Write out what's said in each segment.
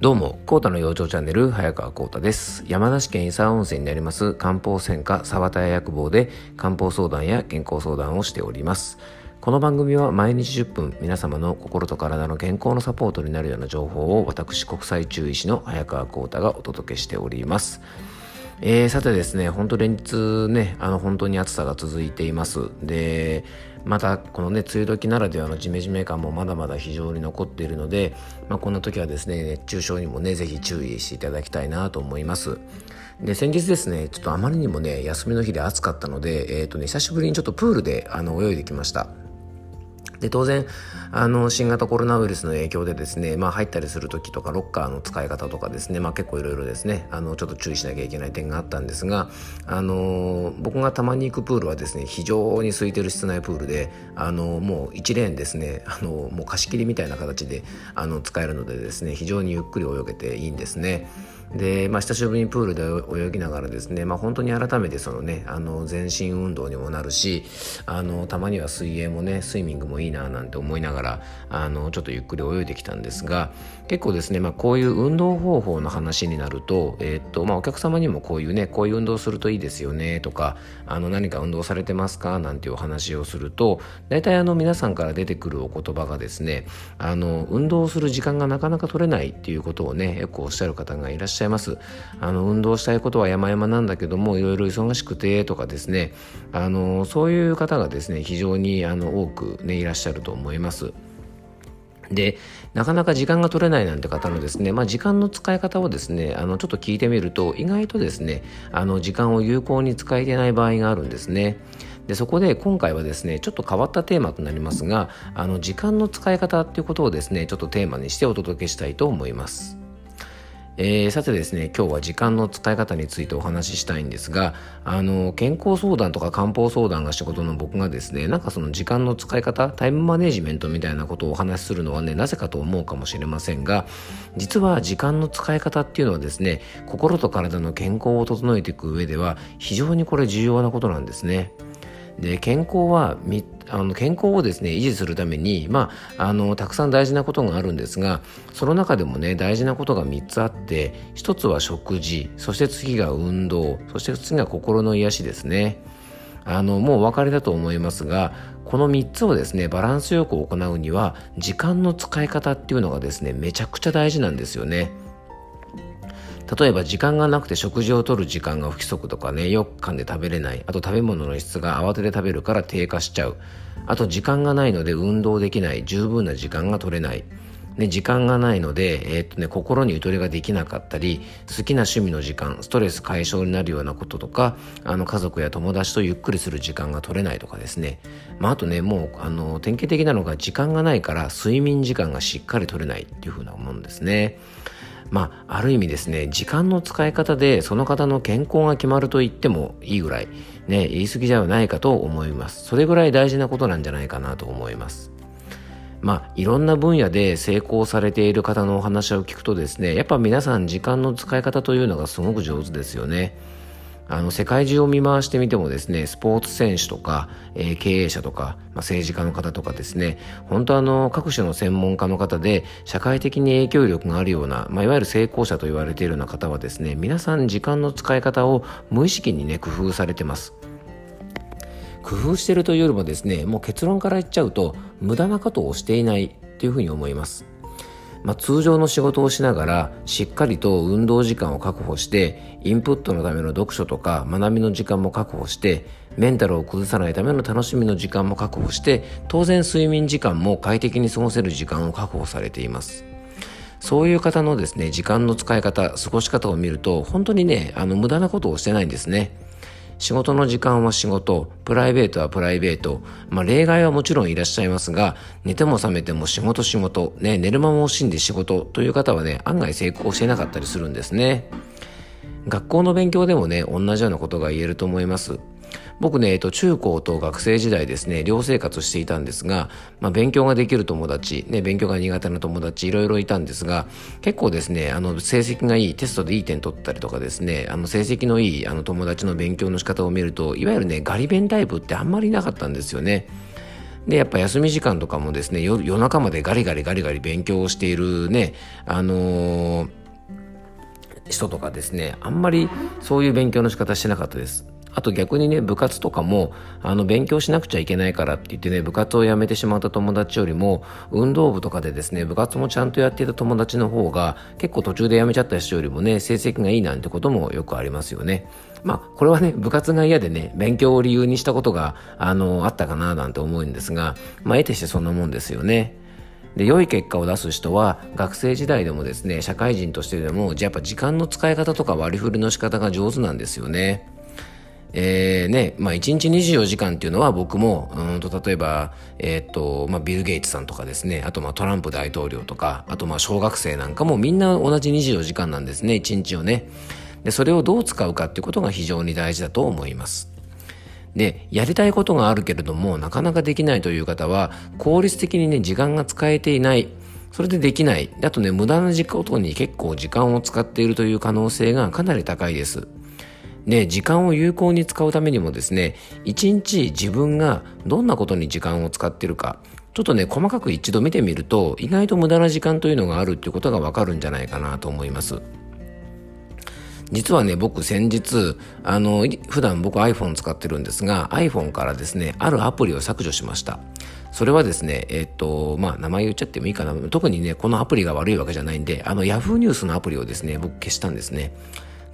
どうも、コータの養生チャンネル、早川コータです。山梨県伊佐温泉にあります漢方専科沢田屋薬房で漢方相談や健康相談をしております。この番組は毎日10分皆様の心と体の健康のサポートになるような情報を私国際中医師の早川コータがお届けしております。えー、さてですね、本当連日ね、あの本当に暑さが続いています。で、またこのね、梅雨時ならではのジメジメ感もまだまだ非常に残っているので、まあ、こんな時はですね、熱中症にもね、ぜひ注意していただきたいなと思います。で、先日ですね、ちょっとあまりにもね、休みの日で暑かったので、えっ、ー、とね、久しぶりにちょっとプールであの泳いできました。で当然あの新型コロナウイルスの影響でですね、まあ、入ったりする時とかロッカーの使い方とかですね、まあ、結構いろいろですねあのちょっと注意しなきゃいけない点があったんですがあの僕がたまに行くプールはですね非常に空いてる室内プールであのもう1レーンですねあのもう貸し切りみたいな形であの使えるのでですね非常にゆっくり泳げていいんですね。で、まあ、久しぶりにプールで泳ぎながらですね、まあ、本当に改めてそのねあの全身運動にもなるしあのたまには水泳もねスイミングもいいななんて思いながらあのちょっとゆっくり泳いできたんですが結構ですね、まあ、こういう運動方法の話になると,、えー、っとまあ、お客様にもこういうねこういう運動するといいですよねとかあの何か運動されてますかなんていうお話をすると大体あの皆さんから出てくるお言葉がですねあの運動する時間がなかなか取れないっていうことをねよくおっしゃる方がいらっしゃいます。あの運動したいことは山々なんだけどもいろいろ忙しくてとかですねあのそういう方がですね非常にあの多くねいらっしゃると思います。でなかなか時間が取れないなんて方のですね、まあ、時間の使い方をですねあのちょっと聞いてみると意外とですねあの時間を有効に使えてない場合があるんですね。でそこで今回はですねちょっと変わったテーマとなりますがあの時間の使い方っていうことをですねちょっとテーマにしてお届けしたいと思います。えー、さてですね今日は時間の使い方についてお話ししたいんですがあの健康相談とか漢方相談が仕事の僕がですねなんかその時間の使い方タイムマネジメントみたいなことをお話しするのはねなぜかと思うかもしれませんが実は時間の使い方っていうのはですね心と体の健康を整えていく上では非常にこれ重要なことなんですね。で健康はあの健康をですね維持するために、まあ、あのたくさん大事なことがあるんですがその中でもね大事なことが3つあって1つは食事そして次が運動そして次が心の癒しですね。あのもうお分かりだと思いますがこの3つをですねバランスよく行うには時間の使い方っていうのがですねめちゃくちゃ大事なんですよね。例えば時間がなくて食事をとる時間が不規則とかね、4日で食べれない。あと食べ物の質が慌てて食べるから低下しちゃう。あと時間がないので運動できない。十分な時間が取れない。ね、時間がないので、えー、っとね、心にゆとりができなかったり、好きな趣味の時間、ストレス解消になるようなこととか、あの、家族や友達とゆっくりする時間が取れないとかですね。まあ、あとね、もう、あの、典型的なのが時間がないから睡眠時間がしっかり取れないっていうふうなもんですね。まあ、ある意味ですね、時間の使い方でその方の健康が決まると言ってもいいぐらい、ね、言い過ぎじゃないかと思います。それぐらい大事なことなんじゃないかなと思います。まあ、いろんな分野で成功されている方のお話を聞くとですね、やっぱ皆さん時間の使い方というのがすごく上手ですよね。あの世界中を見回してみてもですねスポーツ選手とか、えー、経営者とか、まあ、政治家の方とかですね本当あの各種の専門家の方で社会的に影響力があるような、まあ、いわゆる成功者と言われているような方はですね皆さん時間の使い方を無意識にね工夫されてます。工夫してるというよりもですねもう結論から言っちゃうと無駄なことをしていないっていうふうに思います。まあ、通常の仕事をしながらしっかりと運動時間を確保してインプットのための読書とか学びの時間も確保してメンタルを崩さないための楽しみの時間も確保して当然睡眠時間も快適に過ごせる時間を確保されています。そういう方のですね時間の使い方過ごし方を見ると本当にねあの無駄なことをしてないんですね。仕事の時間は仕事、プライベートはプライベート。まあ例外はもちろんいらっしゃいますが、寝ても覚めても仕事仕事、ね、寝る間も惜しんで仕事という方はね、案外成功してなかったりするんですね。学校の勉強でもね、同じようなことが言えると思います。僕ね、えっと、中高と学生時代ですね、寮生活していたんですが、まあ、勉強ができる友達、ね、勉強が苦手な友達、いろいろいたんですが、結構ですね、あの、成績がいい、テストでいい点取ったりとかですね、あの、成績のいい、あの、友達の勉強の仕方を見ると、いわゆるね、ガリ勉タイプってあんまりなかったんですよね。で、やっぱ休み時間とかもですね、夜中までガリガリガリガリ勉強をしているね、あのー、人とかですね、あんまりそういう勉強の仕方してなかったです。あと逆にね、部活とかも、あの、勉強しなくちゃいけないからって言ってね、部活を辞めてしまった友達よりも、運動部とかでですね、部活もちゃんとやっていた友達の方が、結構途中で辞めちゃった人よりもね、成績がいいなんてこともよくありますよね。まあ、これはね、部活が嫌でね、勉強を理由にしたことが、あの、あったかななんて思うんですが、まあ、得てしてそんなもんですよね。で良い結果を出す人は学生時代でもですね社会人としてでもやっぱ時間の使い方とか割り振りの仕方が上手なんですよね。えーねまあ、1日24時間っていうのは僕もうんと例えば、えー、っとまあ、ビル・ゲイツさんとかですねあとまあトランプ大統領とかあとまあ小学生なんかもみんな同じ24時間なんですね1日をね。でそれをどう使うかっていうことが非常に大事だと思います。でやりたいことがあるけれどもなかなかできないという方は効率的にね時間が使えていない。それでできない。あとね無駄な時間に結構時間を使っているという可能性がかなり高いです。で、時間を有効に使うためにもですね、一日自分がどんなことに時間を使ってるか、ちょっとね、細かく一度見てみると、意外と無駄な時間というのがあるっていうことがわかるんじゃないかなと思います。実はね、僕先日、あの、普段僕 iPhone 使ってるんですが、iPhone からですね、あるアプリを削除しました。それはですね、えっと、まあ、名前言っちゃってもいいかな。特にね、このアプリが悪いわけじゃないんで、あの、Yahoo ニュースのアプリをですね、僕消したんですね。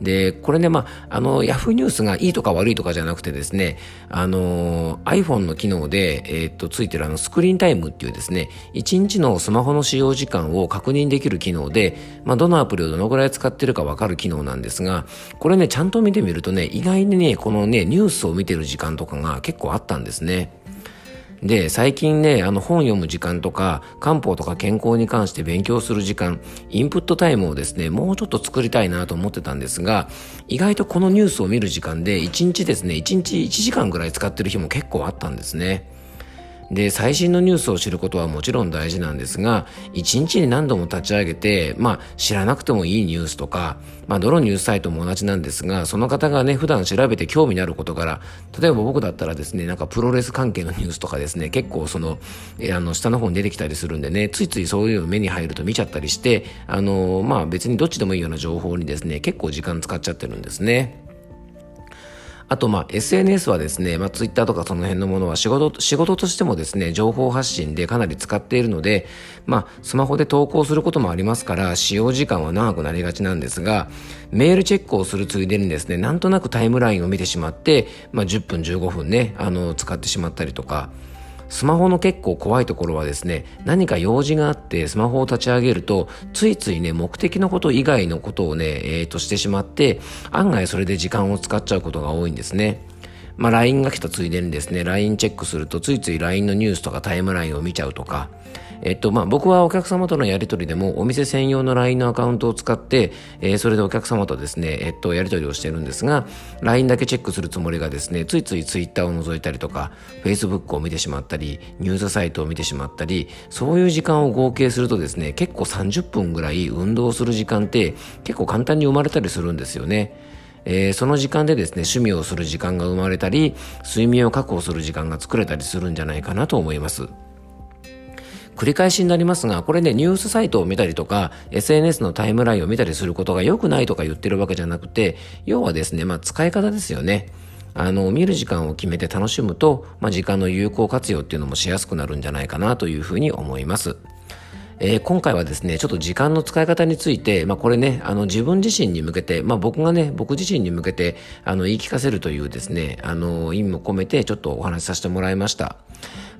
で、これね、まあ、あの、ヤフーニュースがいいとか悪いとかじゃなくてですね、あの、iPhone の機能で、えー、っと、ついてるあの、スクリーンタイムっていうですね、1日のスマホの使用時間を確認できる機能で、まあ、どのアプリをどのぐらい使ってるかわかる機能なんですが、これね、ちゃんと見てみるとね、意外にね、このね、ニュースを見てる時間とかが結構あったんですね。で、最近ね、あの本読む時間とか、漢方とか健康に関して勉強する時間、インプットタイムをですね、もうちょっと作りたいなと思ってたんですが、意外とこのニュースを見る時間で、1日ですね、1日1時間ぐらい使ってる日も結構あったんですね。で、最新のニュースを知ることはもちろん大事なんですが、一日に何度も立ち上げて、まあ、知らなくてもいいニュースとか、まあ、どのニュースサイトも同じなんですが、その方がね、普段調べて興味のあることから、例えば僕だったらですね、なんかプロレス関係のニュースとかですね、結構その、えあの、下の方に出てきたりするんでね、ついついそういうの目に入ると見ちゃったりして、あの、まあ別にどっちでもいいような情報にですね、結構時間使っちゃってるんですね。あと、まあ、SNS はですね、まあ、Twitter とかその辺のものは仕事、仕事としてもですね、情報発信でかなり使っているので、まあ、スマホで投稿することもありますから、使用時間は長くなりがちなんですが、メールチェックをするついでにですね、なんとなくタイムラインを見てしまって、まあ、10分15分ね、あの、使ってしまったりとか、スマホの結構怖いところはですね、何か用事があってスマホを立ち上げると、ついついね、目的のこと以外のことをね、えー、としてしまって、案外それで時間を使っちゃうことが多いんですね。まあ、LINE が来たついでにですね、LINE チェックすると、ついつい LINE のニュースとかタイムラインを見ちゃうとか、えっと、まあ、僕はお客様とのやり取りでもお店専用の LINE のアカウントを使って、えー、それでお客様とですね、えっと、やり取りをしてるんですが、LINE だけチェックするつもりがですね、ついつい Twitter を覗いたりとか、Facebook を見てしまったり、ニュースサイトを見てしまったり、そういう時間を合計するとですね、結構30分ぐらい運動する時間って結構簡単に生まれたりするんですよね。えー、その時間でですね、趣味をする時間が生まれたり、睡眠を確保する時間が作れたりするんじゃないかなと思います。繰り返しになりますが、これね、ニュースサイトを見たりとか、SNS のタイムラインを見たりすることが良くないとか言ってるわけじゃなくて、要はですね、まあ使い方ですよね。あの、見る時間を決めて楽しむと、まあ時間の有効活用っていうのもしやすくなるんじゃないかなというふうに思います。えー、今回はですね、ちょっと時間の使い方について、まあ、これね、あの、自分自身に向けて、まあ、僕がね、僕自身に向けて、あの、言い聞かせるというですね、あの、意味も込めて、ちょっとお話しさせてもらいました。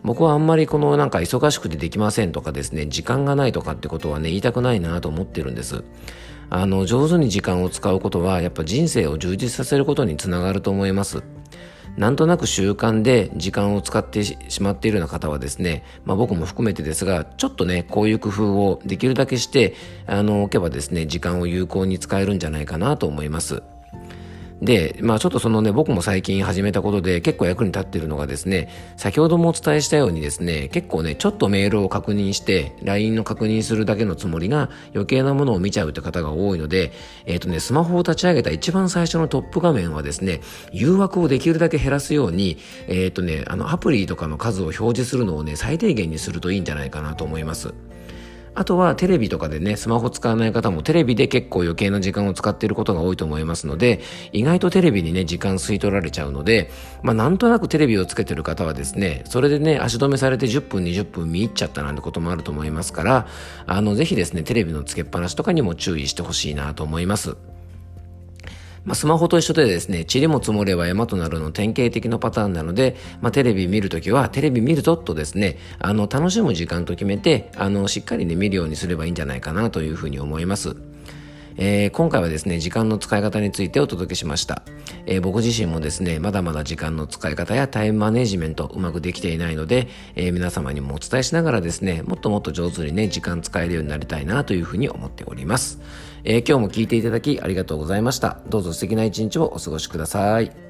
僕はあんまりこのなんか忙しくてできませんとかですね、時間がないとかってことはね、言いたくないなと思ってるんです。あの、上手に時間を使うことは、やっぱ人生を充実させることにつながると思います。なんとなく習慣で時間を使ってしまっているような方はですね、まあ僕も含めてですが、ちょっとね、こういう工夫をできるだけして、あの、置けばですね、時間を有効に使えるんじゃないかなと思います。で、まあちょっとそのね、僕も最近始めたことで結構役に立っているのがですね、先ほどもお伝えしたようにですね、結構ね、ちょっとメールを確認して、LINE の確認するだけのつもりが余計なものを見ちゃうって方が多いので、えっ、ー、とね、スマホを立ち上げた一番最初のトップ画面はですね、誘惑をできるだけ減らすように、えっ、ー、とね、あのアプリとかの数を表示するのをね、最低限にするといいんじゃないかなと思います。あとはテレビとかでね、スマホ使わない方もテレビで結構余計な時間を使っていることが多いと思いますので、意外とテレビにね、時間吸い取られちゃうので、まあなんとなくテレビをつけてる方はですね、それでね、足止めされて10分、20分見入っちゃったなんてこともあると思いますから、あの、ぜひですね、テレビのつけっぱなしとかにも注意してほしいなと思います。まあ、スマホと一緒でですね、塵も積もれば山となるの典型的なパターンなので、まあ、テレビ見るときは、テレビ見るととですね、あの、楽しむ時間と決めて、あの、しっかりね、見るようにすればいいんじゃないかなというふうに思います。えー、今回はですね、時間の使い方についてお届けしました。えー、僕自身もですね、まだまだ時間の使い方やタイムマネジメントうまくできていないので、えー、皆様にもお伝えしながらですね、もっともっと上手にね、時間使えるようになりたいなというふうに思っております。え今日も聞いていただきありがとうございました。どうぞ素敵な一日をお過ごしください。